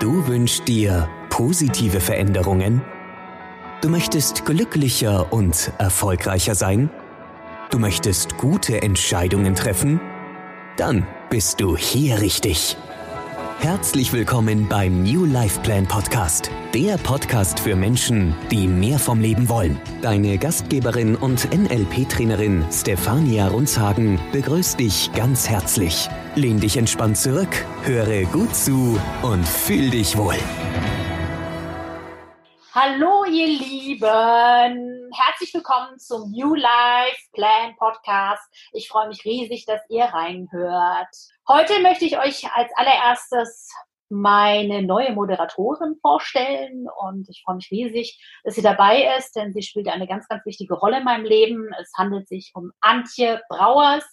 Du wünschst dir positive Veränderungen? Du möchtest glücklicher und erfolgreicher sein? Du möchtest gute Entscheidungen treffen? Dann bist du hier richtig. Herzlich willkommen beim New Life Plan Podcast, der Podcast für Menschen, die mehr vom Leben wollen. Deine Gastgeberin und NLP-Trainerin Stefania Runzhagen begrüßt dich ganz herzlich. Lehn dich entspannt zurück, höre gut zu und fühl dich wohl. Hallo ihr Lieben, herzlich willkommen zum New Life Plan Podcast. Ich freue mich riesig, dass ihr reinhört. Heute möchte ich euch als allererstes meine neue Moderatorin vorstellen und ich freue mich riesig, dass sie dabei ist, denn sie spielt eine ganz, ganz wichtige Rolle in meinem Leben. Es handelt sich um Antje Brauers.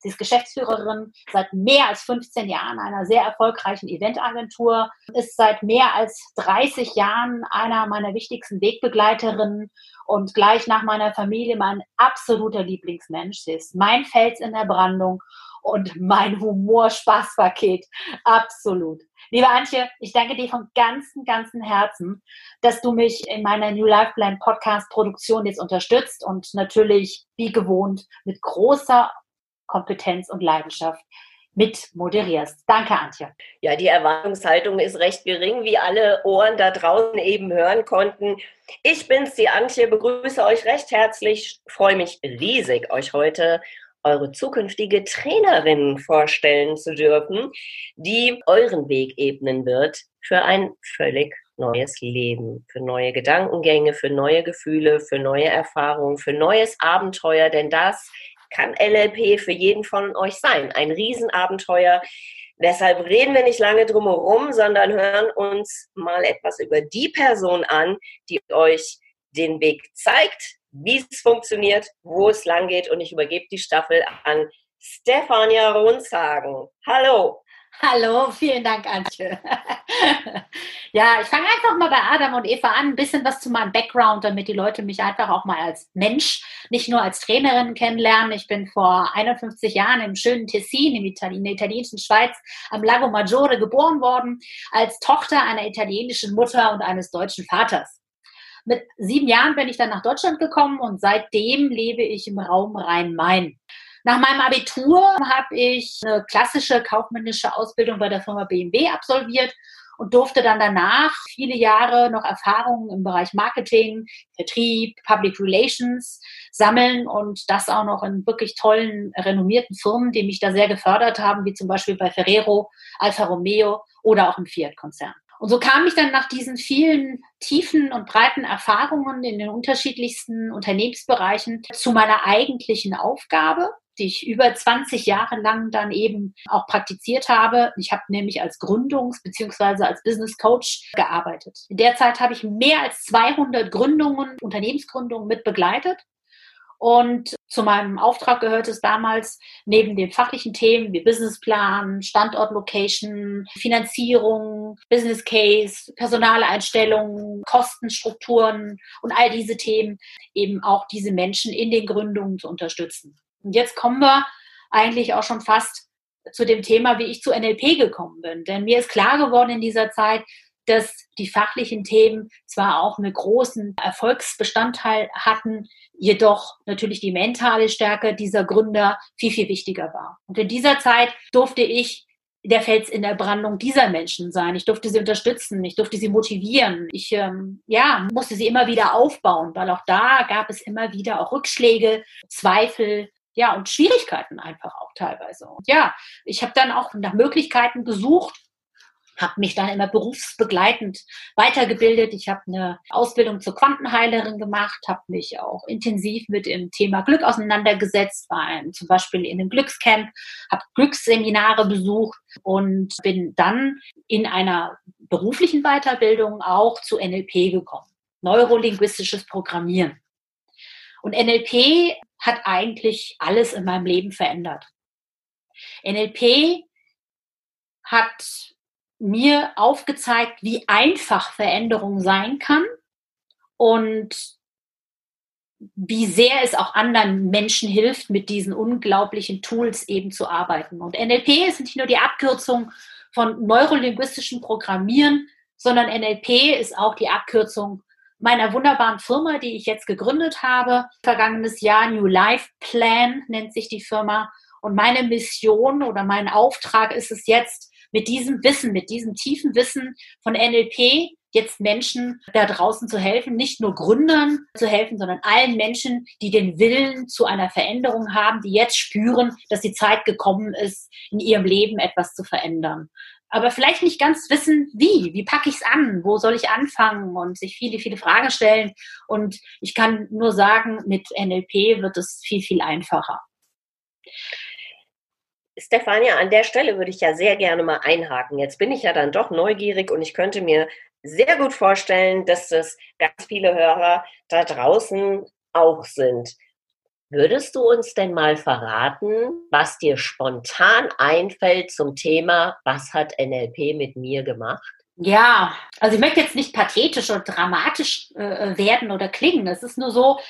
Sie ist Geschäftsführerin seit mehr als 15 Jahren einer sehr erfolgreichen Eventagentur, ist seit mehr als 30 Jahren einer meiner wichtigsten Wegbegleiterinnen und gleich nach meiner Familie mein absoluter Lieblingsmensch. Sie ist mein Fels in der Brandung und mein Humor-Spaßpaket. Absolut. Liebe Antje, ich danke dir von ganzem, ganzem Herzen, dass du mich in meiner New Life Plan Podcast Produktion jetzt unterstützt und natürlich wie gewohnt mit großer Kompetenz und Leidenschaft mit moderierst. Danke, Antje. Ja, die Erwartungshaltung ist recht gering, wie alle Ohren da draußen eben hören konnten. Ich bin's, die Antje, begrüße euch recht herzlich, freue mich riesig, euch heute eure zukünftige Trainerin vorstellen zu dürfen, die euren Weg ebnen wird für ein völlig neues Leben, für neue Gedankengänge, für neue Gefühle, für neue Erfahrungen, für neues Abenteuer, denn das kann LLP für jeden von euch sein. Ein Riesenabenteuer. Deshalb reden wir nicht lange drum herum, sondern hören uns mal etwas über die Person an, die euch den Weg zeigt, wie es funktioniert, wo es lang geht. Und ich übergebe die Staffel an Stefania Runzhagen. Hallo. Hallo, vielen Dank, Antje. ja, ich fange einfach mal bei Adam und Eva an, ein bisschen was zu meinem Background, damit die Leute mich einfach auch mal als Mensch, nicht nur als Trainerin kennenlernen. Ich bin vor 51 Jahren im schönen Tessin, in der italienischen Schweiz, am Lago Maggiore geboren worden, als Tochter einer italienischen Mutter und eines deutschen Vaters. Mit sieben Jahren bin ich dann nach Deutschland gekommen und seitdem lebe ich im Raum Rhein-Main. Nach meinem Abitur habe ich eine klassische kaufmännische Ausbildung bei der Firma BMW absolviert und durfte dann danach viele Jahre noch Erfahrungen im Bereich Marketing, Vertrieb, Public Relations sammeln und das auch noch in wirklich tollen, renommierten Firmen, die mich da sehr gefördert haben, wie zum Beispiel bei Ferrero, Alfa Romeo oder auch im Fiat-Konzern. Und so kam ich dann nach diesen vielen tiefen und breiten Erfahrungen in den unterschiedlichsten Unternehmensbereichen zu meiner eigentlichen Aufgabe, die ich über 20 Jahre lang dann eben auch praktiziert habe. Ich habe nämlich als Gründungs- bzw. als Business Coach gearbeitet. In der Zeit habe ich mehr als 200 Gründungen, Unternehmensgründungen mit begleitet und zu meinem Auftrag gehört es damals neben den fachlichen Themen wie Businessplan, Standort-Location, Finanzierung, Business Case, Personaleinstellungen, Kostenstrukturen und all diese Themen eben auch diese Menschen in den Gründungen zu unterstützen. Und jetzt kommen wir eigentlich auch schon fast zu dem Thema, wie ich zu NLP gekommen bin. Denn mir ist klar geworden in dieser Zeit, dass die fachlichen Themen zwar auch einen großen Erfolgsbestandteil hatten, jedoch natürlich die mentale Stärke dieser Gründer viel, viel wichtiger war. Und in dieser Zeit durfte ich der Fels in der Brandung dieser Menschen sein. Ich durfte sie unterstützen, ich durfte sie motivieren. Ich ähm, ja, musste sie immer wieder aufbauen, weil auch da gab es immer wieder auch Rückschläge, Zweifel, ja, und Schwierigkeiten einfach auch teilweise. Und ja, ich habe dann auch nach Möglichkeiten gesucht, habe mich dann immer berufsbegleitend weitergebildet. Ich habe eine Ausbildung zur Quantenheilerin gemacht, habe mich auch intensiv mit dem Thema Glück auseinandergesetzt, war ein, zum Beispiel in einem Glückscamp, habe Glücksseminare besucht und bin dann in einer beruflichen Weiterbildung auch zu NLP gekommen. Neurolinguistisches Programmieren. Und NLP hat eigentlich alles in meinem Leben verändert. NLP hat mir aufgezeigt, wie einfach Veränderung sein kann und wie sehr es auch anderen Menschen hilft, mit diesen unglaublichen Tools eben zu arbeiten. Und NLP ist nicht nur die Abkürzung von neurolinguistischem Programmieren, sondern NLP ist auch die Abkürzung meiner wunderbaren Firma, die ich jetzt gegründet habe. Vergangenes Jahr New Life Plan nennt sich die Firma. Und meine Mission oder mein Auftrag ist es jetzt, mit diesem Wissen, mit diesem tiefen Wissen von NLP jetzt Menschen da draußen zu helfen, nicht nur Gründern zu helfen, sondern allen Menschen, die den Willen zu einer Veränderung haben, die jetzt spüren, dass die Zeit gekommen ist, in ihrem Leben etwas zu verändern. Aber vielleicht nicht ganz wissen, wie, wie packe ich es an, wo soll ich anfangen und sich viele, viele Fragen stellen. Und ich kann nur sagen, mit NLP wird es viel, viel einfacher. Stefania, an der Stelle würde ich ja sehr gerne mal einhaken. Jetzt bin ich ja dann doch neugierig und ich könnte mir sehr gut vorstellen, dass das ganz viele Hörer da draußen auch sind. Würdest du uns denn mal verraten, was dir spontan einfällt zum Thema, was hat NLP mit mir gemacht? Ja, also ich möchte jetzt nicht pathetisch oder dramatisch äh, werden oder klingen. Es ist nur so,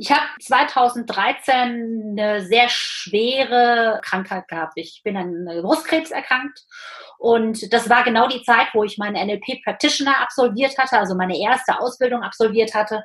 ich habe 2013 eine sehr schwere Krankheit gehabt. Ich bin an Brustkrebs erkrankt und das war genau die Zeit, wo ich meinen NLP Practitioner absolviert hatte, also meine erste Ausbildung absolviert hatte.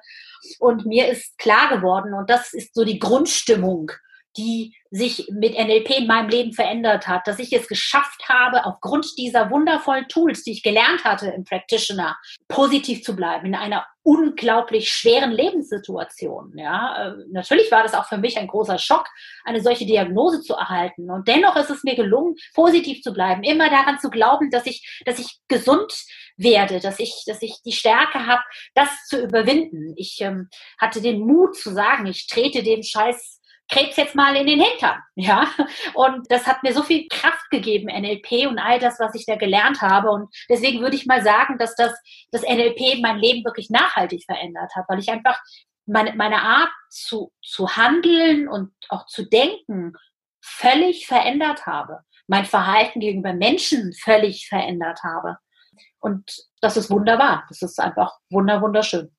Und mir ist klar geworden, und das ist so die Grundstimmung, die sich mit NLP in meinem Leben verändert hat, dass ich es geschafft habe, aufgrund dieser wundervollen Tools, die ich gelernt hatte im Practitioner, positiv zu bleiben in einer unglaublich schweren Lebenssituation. Ja, äh, natürlich war das auch für mich ein großer Schock, eine solche Diagnose zu erhalten. Und dennoch ist es mir gelungen, positiv zu bleiben, immer daran zu glauben, dass ich, dass ich gesund werde, dass ich, dass ich die Stärke habe, das zu überwinden. Ich ähm, hatte den Mut zu sagen, ich trete dem Scheiß Krebs jetzt mal in den Hintern, ja. Und das hat mir so viel Kraft gegeben, NLP und all das, was ich da gelernt habe. Und deswegen würde ich mal sagen, dass das, das NLP mein Leben wirklich nachhaltig verändert hat, weil ich einfach meine, meine Art zu, zu handeln und auch zu denken völlig verändert habe. Mein Verhalten gegenüber Menschen völlig verändert habe. Und das ist wunderbar. Das ist einfach wunder, wunderschön.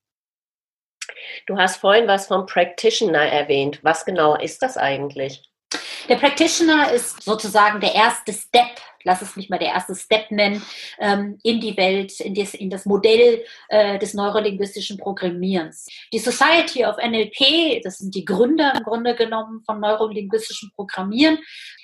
Du hast vorhin was vom Practitioner erwähnt. Was genau ist das eigentlich? Der Practitioner ist sozusagen der erste Step, lass es mich mal der erste Step nennen, ähm, in die Welt, in das, in das Modell äh, des neurolinguistischen Programmierens. Die Society of NLP, das sind die Gründer im Grunde genommen von neurolinguistischem Programmieren,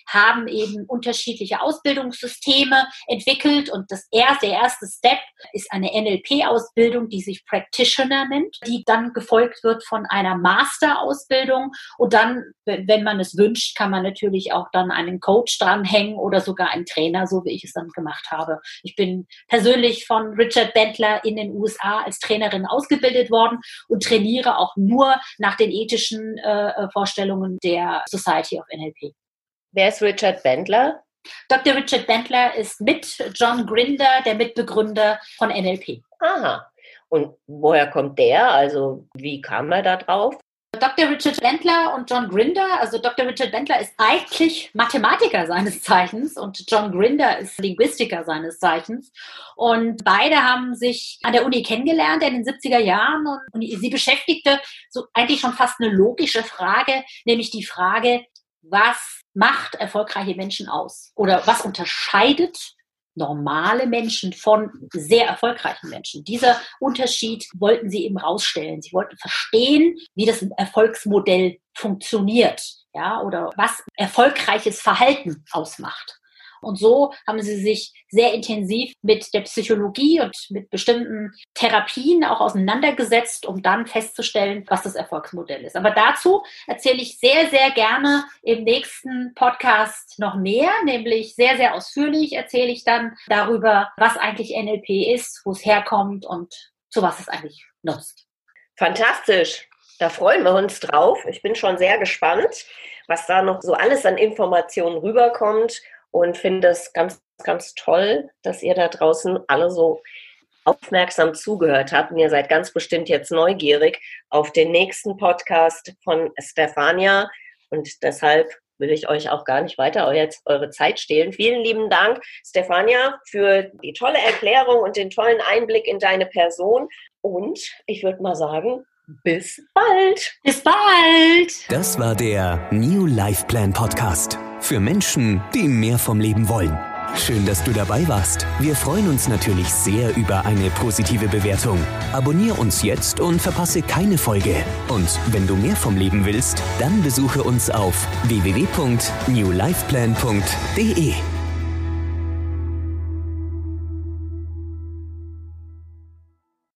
haben eben unterschiedliche Ausbildungssysteme entwickelt und das erste, der erste Step ist eine NLP-Ausbildung, die sich Practitioner nennt, die dann gefolgt wird von einer Master-Ausbildung und dann, wenn man es wünscht, kann man natürlich auch dann einen Coach dranhängen oder sogar einen Trainer, so wie ich es dann gemacht habe. Ich bin persönlich von Richard Bentler in den USA als Trainerin ausgebildet worden und trainiere auch nur nach den ethischen äh, Vorstellungen der Society of NLP. Wer ist Richard Bendler? Dr. Richard Bendler ist mit John Grinder, der Mitbegründer von NLP. Aha. Und woher kommt der? Also wie kam er da drauf? Dr. Richard Bendler und John Grinder, also Dr. Richard Bendler ist eigentlich Mathematiker seines Zeichens und John Grinder ist Linguistiker seines Zeichens. Und beide haben sich an der Uni kennengelernt in den 70er Jahren und sie beschäftigte so eigentlich schon fast eine logische Frage, nämlich die Frage, was macht erfolgreiche Menschen aus? Oder was unterscheidet normale Menschen von sehr erfolgreichen Menschen. Dieser Unterschied wollten sie eben rausstellen. Sie wollten verstehen, wie das Erfolgsmodell funktioniert, ja, oder was erfolgreiches Verhalten ausmacht. Und so haben sie sich sehr intensiv mit der Psychologie und mit bestimmten Therapien auch auseinandergesetzt, um dann festzustellen, was das Erfolgsmodell ist. Aber dazu erzähle ich sehr, sehr gerne im nächsten Podcast noch mehr, nämlich sehr, sehr ausführlich erzähle ich dann darüber, was eigentlich NLP ist, wo es herkommt und zu was es eigentlich nutzt. Fantastisch. Da freuen wir uns drauf. Ich bin schon sehr gespannt, was da noch so alles an Informationen rüberkommt und finde es ganz, ganz toll, dass ihr da draußen alle so aufmerksam zugehört habt. Und ihr seid ganz bestimmt jetzt neugierig auf den nächsten Podcast von Stefania. Und deshalb will ich euch auch gar nicht weiter jetzt eure Zeit stehlen. Vielen lieben Dank, Stefania, für die tolle Erklärung und den tollen Einblick in deine Person. Und ich würde mal sagen, bis bald. Bis bald. Das war der New Life Plan Podcast. Für Menschen, die mehr vom Leben wollen. Schön, dass du dabei warst. Wir freuen uns natürlich sehr über eine positive Bewertung. Abonnier uns jetzt und verpasse keine Folge. Und wenn du mehr vom Leben willst, dann besuche uns auf www.newlifeplan.de.